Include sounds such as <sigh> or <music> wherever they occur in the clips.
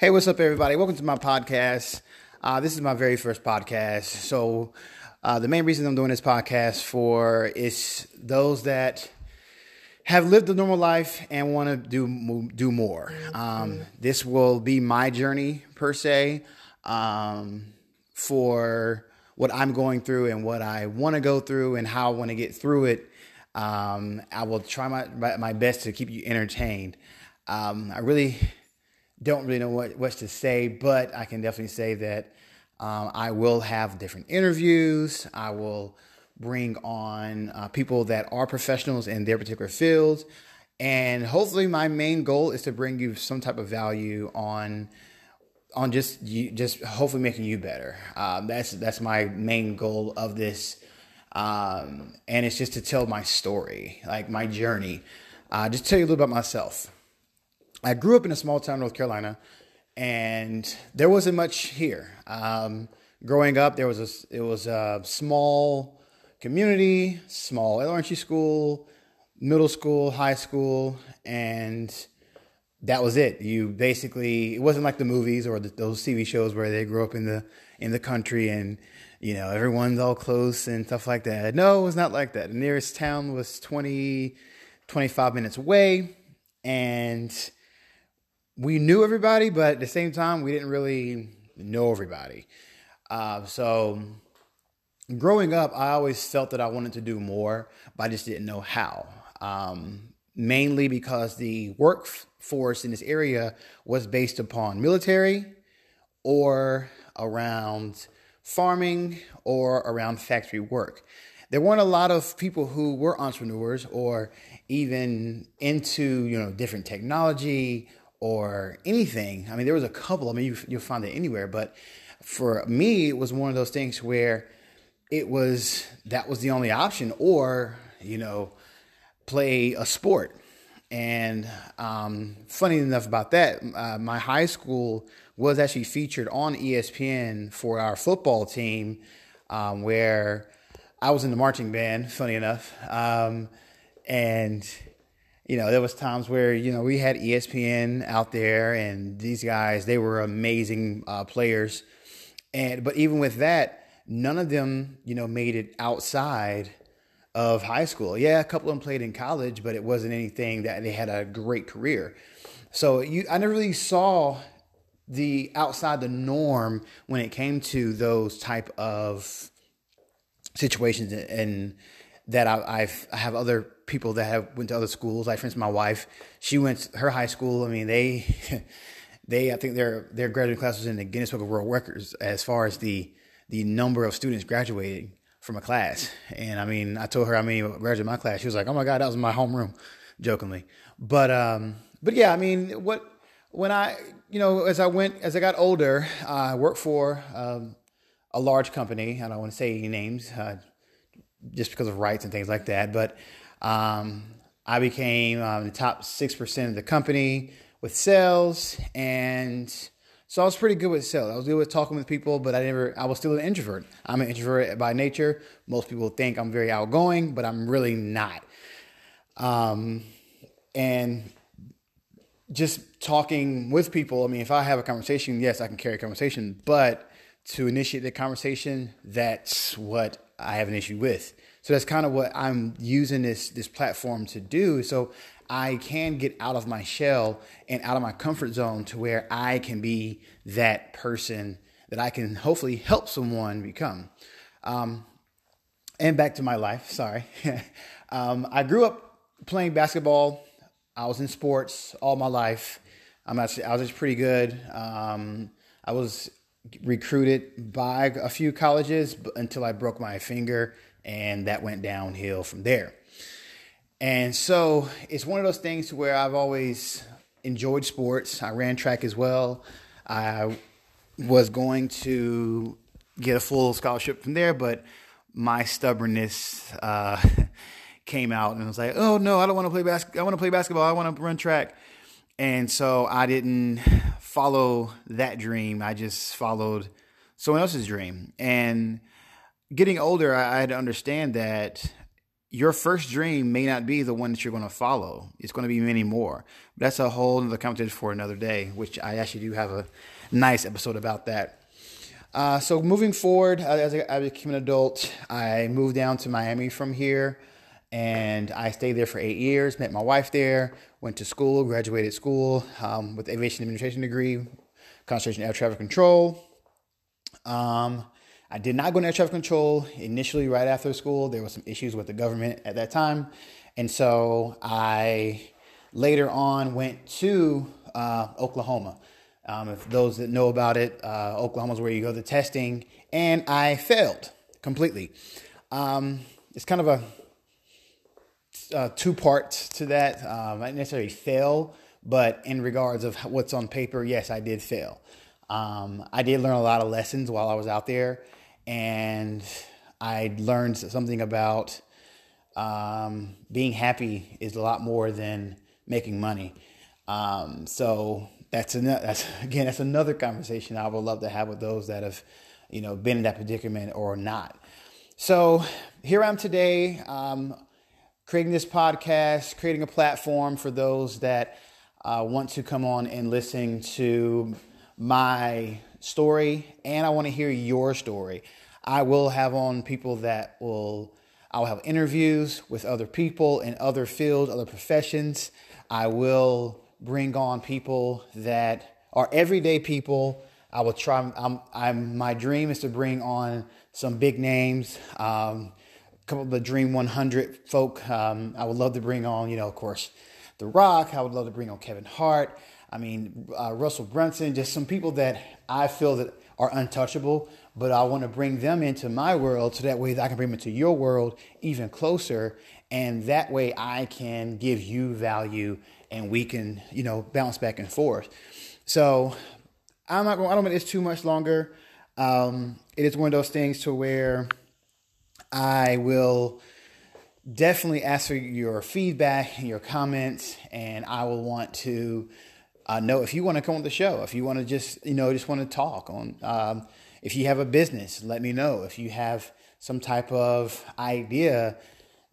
Hey, what's up, everybody? Welcome to my podcast. Uh, this is my very first podcast. So, uh, the main reason I'm doing this podcast for is those that have lived a normal life and want to do do more. Um, this will be my journey per se um, for what I'm going through and what I want to go through and how I want to get through it. Um, I will try my my best to keep you entertained. Um, I really don't really know what, what to say, but I can definitely say that um, I will have different interviews. I will bring on uh, people that are professionals in their particular fields. And hopefully, my main goal is to bring you some type of value on on just you, just hopefully making you better. Um, that's that's my main goal of this, um, and it's just to tell my story, like my journey. Uh, just tell you a little about myself. I grew up in a small town, North Carolina, and there wasn't much here. Um, growing up, there was a it was a small community, small elementary school, middle school, high school, and that was it. You basically it wasn't like the movies or the, those TV shows where they grew up in the in the country and you know everyone's all close and stuff like that. No, it was not like that. The nearest town was 20 25 minutes away and we knew everybody, but at the same time, we didn't really know everybody. Uh, so growing up, I always felt that I wanted to do more, but I just didn't know how. Um, mainly because the workforce in this area was based upon military or around farming or around factory work. There weren't a lot of people who were entrepreneurs or even into you know different technology or anything. I mean, there was a couple. I mean, you, you'll find it anywhere. But for me, it was one of those things where it was that was the only option, or you know, play a sport. And um, funny enough about that, uh, my high school was actually featured on ESPN for our football team, um, where I was in the marching band. Funny enough, um, and you know, there was times where you know we had ESPN out there, and these guys they were amazing uh, players, and but even with that, none of them you know made it outside of high school. Yeah, a couple of them played in college, but it wasn't anything that they had a great career. So you, I never really saw the outside the norm when it came to those type of situations and that I, I've I have other people that have went to other schools. Like for instance, my wife, she went her high school. I mean, they <laughs> they I think their their graduating class was in the Guinness Book of World Records as far as the the number of students graduating from a class. And I mean, I told her how many graduated my class. She was like, "Oh my god, that was my homeroom," <laughs> jokingly. But um, but yeah, I mean, what when I you know as I went as I got older, I worked for um, a large company. I don't want to say any names. Uh, just because of rights and things like that. But um, I became um, the top 6% of the company with sales. And so I was pretty good with sales. I was good with talking with people, but I never, I was still an introvert. I'm an introvert by nature. Most people think I'm very outgoing, but I'm really not. Um, and just talking with people, I mean, if I have a conversation, yes, I can carry a conversation, but to initiate the conversation, that's what I have an issue with. So that's kind of what I'm using this this platform to do. So I can get out of my shell and out of my comfort zone to where I can be that person that I can hopefully help someone become. Um, and back to my life. Sorry, <laughs> um, I grew up playing basketball. I was in sports all my life. I'm actually I was just pretty good. Um, I was recruited by a few colleges until I broke my finger, and that went downhill from there. And so it's one of those things where I've always enjoyed sports. I ran track as well. I was going to get a full scholarship from there, but my stubbornness uh, <laughs> came out and I was like, "Oh no, I don't want to play basketball. I want to play basketball. I want to run track." And so I didn't follow that dream. I just followed someone else's dream. And getting older, I, had to understand that your first dream may not be the one that you're going to follow. It's going to be many more. That's a whole other conversation for another day, which I actually do have a nice episode about that. Uh, so moving forward, uh, as I, I became an adult, I moved down to Miami from here, and I stayed there for eight years. Met my wife there. Went to school, graduated school um, with aviation administration degree, concentration air traffic control. Um, I did not go into air traffic control initially right after school. There were some issues with the government at that time. And so I later on went to uh, Oklahoma. Um, if those that know about it, uh, Oklahoma is where you go to testing, and I failed completely. Um, it's kind of a uh, two parts to that. Um, I didn't necessarily fail, but in regards of what's on paper, yes, I did fail. Um, I did learn a lot of lessons while I was out there, and I learned something about um, being happy is a lot more than making money. Um, so that's another, <laughs> that's again that's another conversation I would love to have with those that have, you know, been in that predicament or not. So here I am today, um, creating this podcast, creating a platform for those that uh, want to come on and listen to my story, and I want to hear your story. I will have on people that will, I will have interviews with other people in other fields, other professions. I will bring on people that are everyday people. I will try, I'm, I'm, my dream is to bring on some big names, um, a couple of the Dream 100 folk. Um, I would love to bring on, you know, of course, The Rock. I would love to bring on Kevin Hart. I mean, uh, Russell Brunson, just some people that I feel that are untouchable, but I want to bring them into my world so that way I can bring them into your world even closer. And that way I can give you value and we can, you know, bounce back and forth. So I'm not going, I don't make this too much longer. Um, it is one of those things to where I will definitely ask for your feedback and your comments, and I will want to uh, know if you want to come on the show, if you want to just, you know, just want to talk on, um, if you have a business, let me know. If you have some type of idea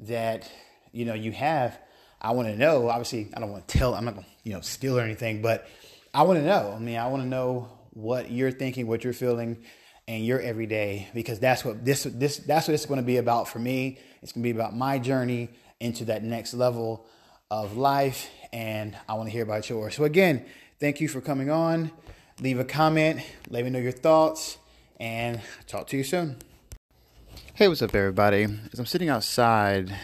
that, you know, you have, I want to know. Obviously, I don't want to tell, I'm not going to, you know, steal or anything, but I want to know. I mean, I want to know what you're thinking, what you're feeling, and your everyday, because that's what this, this, that's what it's going to be about for me. It's going to be about my journey into that next level of life, and I want to hear about yours. So, again, thank you for coming on. Leave a comment, let me know your thoughts, and talk to you soon. Hey, what's up, everybody? As I'm sitting outside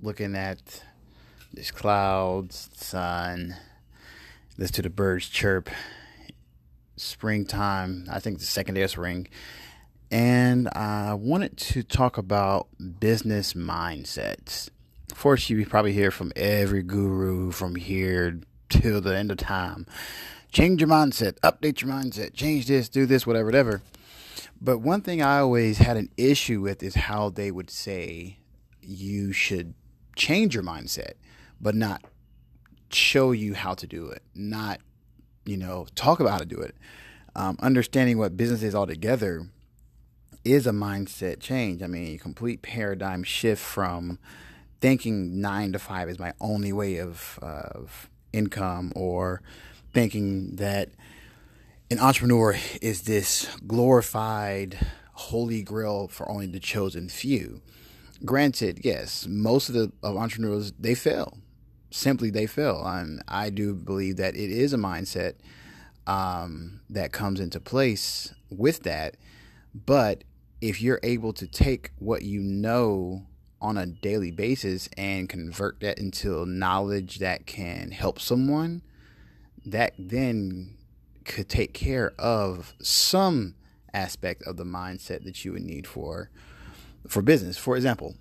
looking at these clouds, sun, listen to the birds chirp, springtime, I think the second day of spring. And I wanted to talk about business mindsets. Course, you probably hear from every guru from here till the end of time. Change your mindset, update your mindset, change this, do this, whatever, whatever. But one thing I always had an issue with is how they would say you should change your mindset, but not show you how to do it, not, you know, talk about how to do it. Um, understanding what business is altogether is a mindset change. I mean, a complete paradigm shift from thinking nine to five is my only way of, uh, of income or thinking that an entrepreneur is this glorified holy grail for only the chosen few. Granted, yes, most of the of entrepreneurs they fail. Simply they fail. And I do believe that it is a mindset um, that comes into place with that. But if you're able to take what you know on a daily basis and convert that into knowledge that can help someone, that then could take care of some aspect of the mindset that you would need for for business. For example,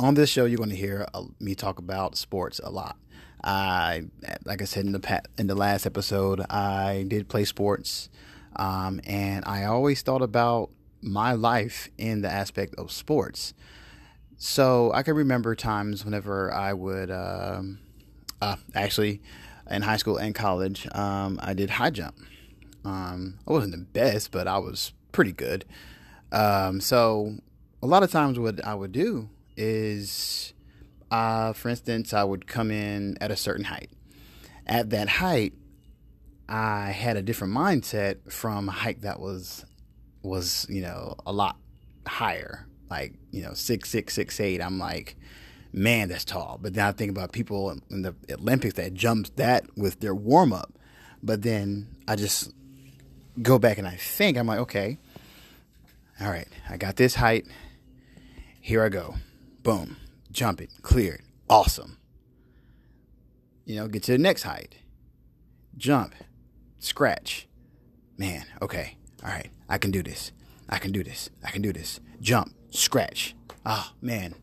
on this show, you're going to hear uh, me talk about sports a lot. I, like I said in the in the last episode, I did play sports, um, and I always thought about my life in the aspect of sports. So I can remember times whenever I would um, uh, actually in high school and college, um, I did high jump. Um, I wasn't the best, but I was pretty good. Um, so a lot of times, what I would do is, uh, for instance, I would come in at a certain height. At that height, I had a different mindset from a height that was was you know a lot higher, like you know six six six eight. I'm like, man, that's tall. But then I think about people in the Olympics that jumps that with their warm up. But then I just go back and I think I'm like, okay, all right, I got this height. Here I go. Boom. Jump it. Cleared. Awesome. You know, get to the next height. Jump. Scratch. Man, okay. All right. I can do this. I can do this. I can do this. Jump. Scratch. Oh, man.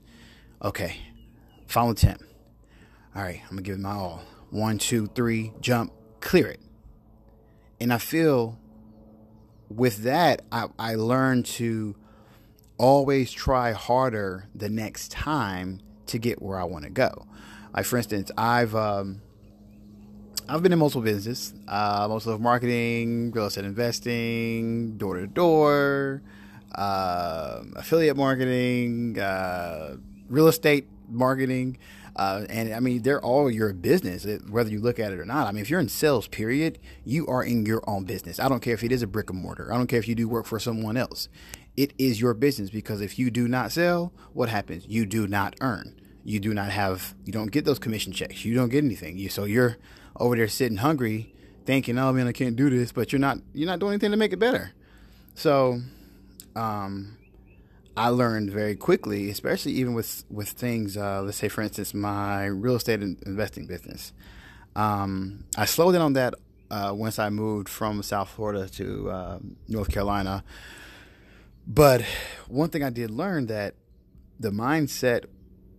Okay. Final attempt. All right. I'm going to give it my all. One, two, three. Jump. Clear it. And I feel with that, I, I learned to always try harder the next time to get where I want to go. Like for instance, I've um, I've been in multiple businesses, uh, most of marketing, real estate investing, door to door, affiliate marketing, uh, real estate marketing. Uh, and I mean, they're all your business, whether you look at it or not. I mean, if you're in sales, period, you are in your own business. I don't care if it is a brick and mortar. I don't care if you do work for someone else. It is your business because if you do not sell, what happens? You do not earn. You do not have. You don't get those commission checks. You don't get anything. You so you're over there sitting hungry, thinking, "Oh man, I can't do this," but you're not. You're not doing anything to make it better. So, um, I learned very quickly, especially even with with things. Uh, let's say, for instance, my real estate investing business. Um, I slowed down on that uh, once I moved from South Florida to uh, North Carolina. But one thing I did learn that the mindset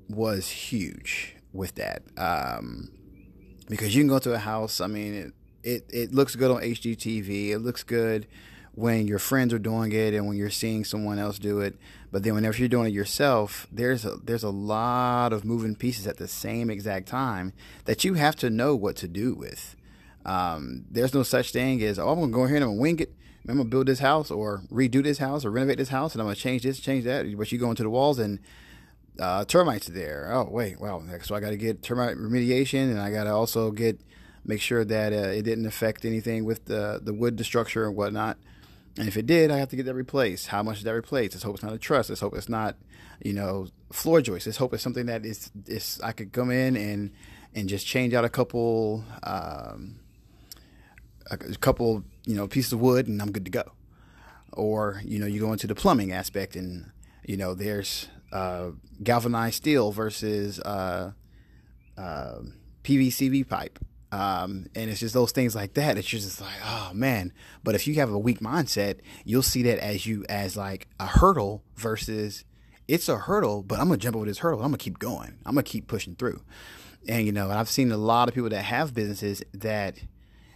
was huge with that, um, because you can go to a house. I mean, it, it it looks good on HGTV. It looks good when your friends are doing it and when you're seeing someone else do it. But then whenever you're doing it yourself, there's a, there's a lot of moving pieces at the same exact time that you have to know what to do with. Um, there's no such thing as oh I'm gonna go here and I'm gonna wing it. I'm gonna build this house or redo this house or renovate this house and I'm gonna change this, change that. But you go into the walls and uh, termites there. Oh wait, well, so I got to get termite remediation and I got to also get make sure that uh, it didn't affect anything with the the wood, the structure and whatnot. And if it did, I have to get that replaced. How much is that replaced? Let's hope it's not a truss. Let's hope it's not, you know, floor joists. Let's hope it's something that is, is I could come in and and just change out a couple, um, a couple, you know, pieces of wood, and I'm good to go. Or you know, you go into the plumbing aspect, and you know, there's uh, galvanized steel versus uh, uh, PVCV pipe um, and it's just those things like that. It's just like, oh man. But if you have a weak mindset, you'll see that as you as like a hurdle versus it's a hurdle, but I'm gonna jump over this hurdle. I'm gonna keep going. I'm gonna keep pushing through. And you know, I've seen a lot of people that have businesses that,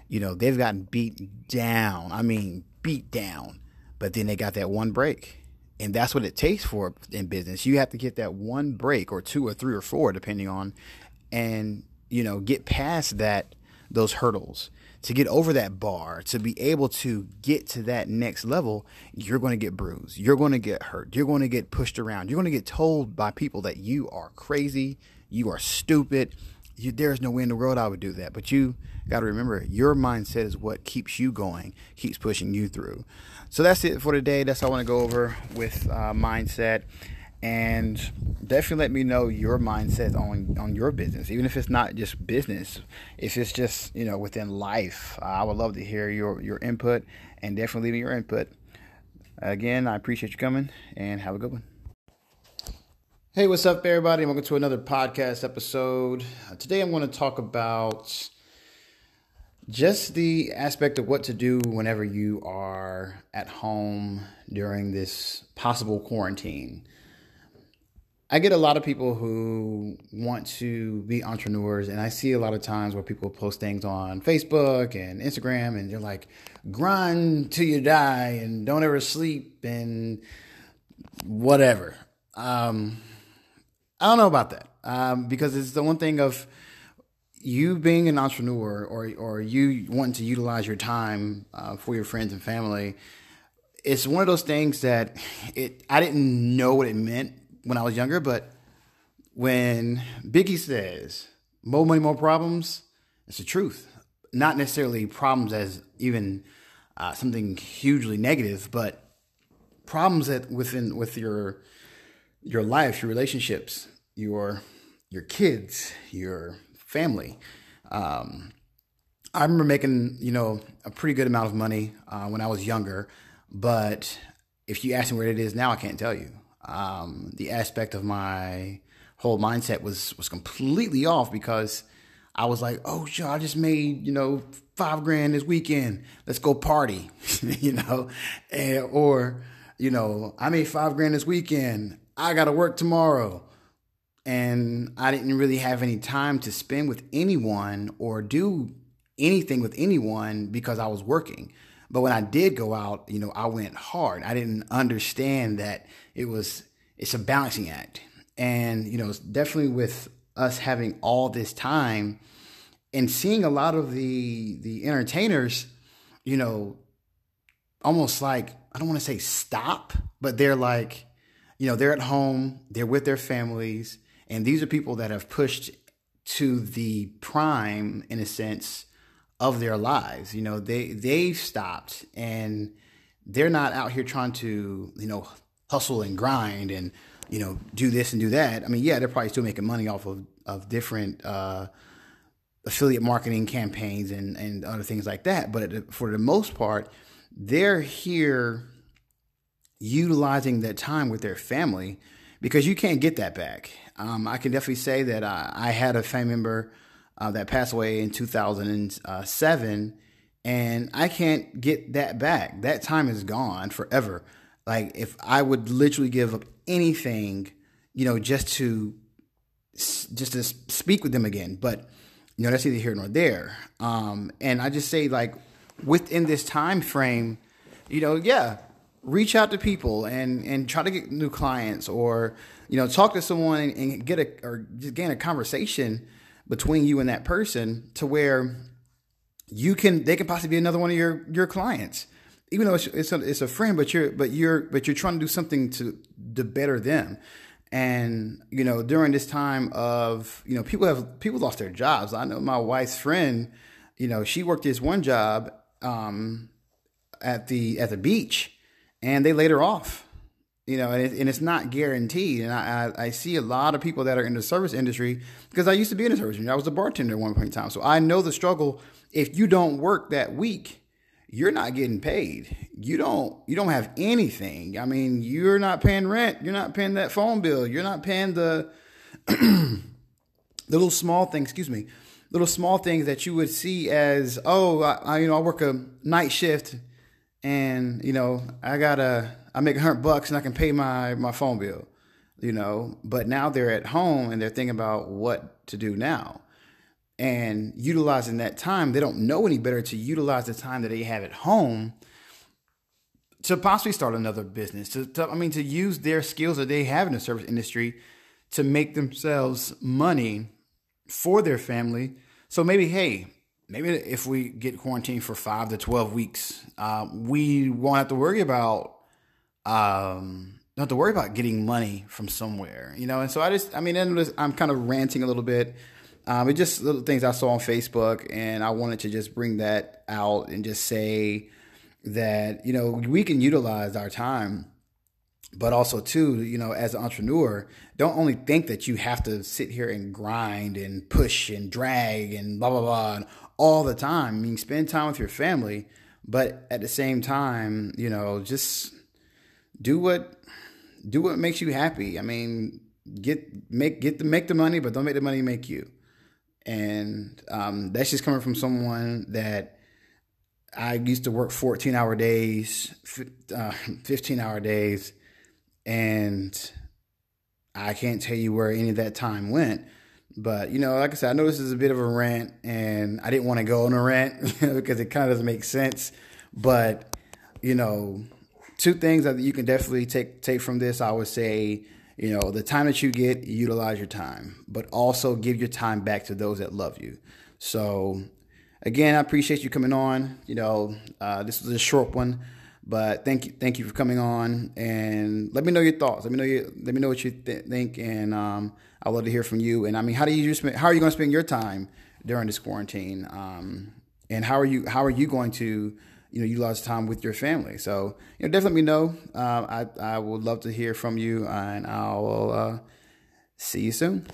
you know, they've gotten beat down. I mean, beat down. But then they got that one break. And that's what it takes for in business. You have to get that one break or two or three or four, depending on, and you know, get past that those hurdles, to get over that bar, to be able to get to that next level, you're going to get bruised. You're going to get hurt. You're going to get pushed around. You're going to get told by people that you are crazy, you are stupid. You, there's no way in the world I would do that. But you got to remember, your mindset is what keeps you going, keeps pushing you through. So that's it for today. That's all I want to go over with uh, mindset and definitely let me know your mindset on on your business. Even if it's not just business if it's just you know within life i would love to hear your your input and definitely leave me your input. Again i appreciate you coming and have a good one. Hey what's up everybody? Welcome to another podcast episode. Uh, today i'm going to talk about just the aspect of what to do whenever you are at home during this possible quarantine I get a lot of people who want to be entrepreneurs, and I see a lot of times where people post things on Facebook and Instagram, and they're like, grind till you die and don't ever sleep and whatever. Um, I don't know about that um, because it's the one thing of you being an entrepreneur or, or you wanting to utilize your time uh, for your friends and family. It's one of those things that it I didn't know what it meant when I was younger, but when Biggie says more money, more problems, it's the truth. Not necessarily problems as even uh, something hugely negative, but problems that within with your your life, your relationships, your your kids, your family. Um, I remember making you know a pretty good amount of money uh, when I was younger, but if you ask me where it is now, I can't tell you. Um, the aspect of my whole mindset was was completely off because I was like, oh, sure, I just made you know five grand this weekend. Let's go party, <laughs> you know, and, or you know, I made five grand this weekend. I got to work tomorrow. And I didn't really have any time to spend with anyone or do anything with anyone because I was working. But when I did go out, you know, I went hard. I didn't understand that it was it's a balancing act. And, you know, definitely with us having all this time and seeing a lot of the the entertainers, you know, almost like I don't want to say stop, but they're like, you know, they're at home, they're with their families, and these are people that have pushed to the prime in a sense of their lives. You know, they they've stopped and they're not out here trying to, you know, hustle and grind and, you know, do this and do that. I mean, yeah, they're probably still making money off of, of different uh, affiliate marketing campaigns and, and other things like that. But for the most part, they're here utilizing that time with their family because you can't get that back. Um, I can definitely say that I, I had a family member uh, that passed away in 2007, and I can't get that back. That time is gone forever. Like if I would literally give up anything, you know, just to just to speak with them again, but you know that's neither here nor there. Um, and I just say like within this time frame, you know, yeah, reach out to people and and try to get new clients or you know talk to someone and get a or just gain a conversation between you and that person to where you can they can possibly be another one of your your clients. Even though it's it's a, it's a friend but you're but you're but you're trying to do something to to better them. And you know during this time of you know people have people lost their jobs. I know my wife's friend you know she worked this one job um, at the at the beach, and they laid her off. You know, and, it, and it's not guaranteed. And I, I, I see a lot of people that are in the service industry because I used to be in the service industry. I was a bartender at one point in time, so I know the struggle. If you don't work that week, you're not getting paid. You don't you don't have anything. I mean, you're not paying rent. You're not paying that phone bill. You're not paying the <clears throat> the little small thing. Excuse me little small things that you would see as, oh, I, I, you know, I work a night shift and, you know, I gotta, I make a hundred bucks and I can pay my, my phone bill, you know, but now they're at home and they're thinking about what to do now and utilizing that time. They don't know any better to utilize the time that they have at home to possibly start another business. To, to I mean, to use their skills that they have in the service industry to make themselves money for their family. So maybe, hey, maybe if we get quarantined for five to 12 weeks, uh, we won't have to worry about, um, don't have to worry about getting money from somewhere, you know? And so I just, I mean, I'm kind of ranting a little bit. Um, it's just little things I saw on Facebook, and I wanted to just bring that out and just say that, you know, we can utilize our time but also too you know as an entrepreneur don't only think that you have to sit here and grind and push and drag and blah blah blah all the time. I mean spend time with your family but at the same time you know just do what do what makes you happy. I mean get make get the make the money but don't make the money make you. And um, that's just coming from someone that i used to work 14 hour days uh, <laughs> 15 hour days and I can't tell you where any of that time went. But you know, like I said, I know this is a bit of a rant, and I didn't want to go on a rant <laughs> because it kind of doesn't make sense. But you know, two things that you can definitely take take from this, I would say, you know, the time that you get, utilize your time, but also give your time back to those that love you. So, again, I appreciate you coming on. You know, uh, this was a short one. But thank you, thank you for coming on, and let me know your thoughts. Let me know you. let me know what you th- think, and um, I'd love to hear from you. And I mean, how do you spend, how are you going to spend your time during this quarantine? Um, and how are you how are you going to you know utilize time with your family? So you know, definitely let me know. Uh, I I would love to hear from you, and I will uh, see you soon.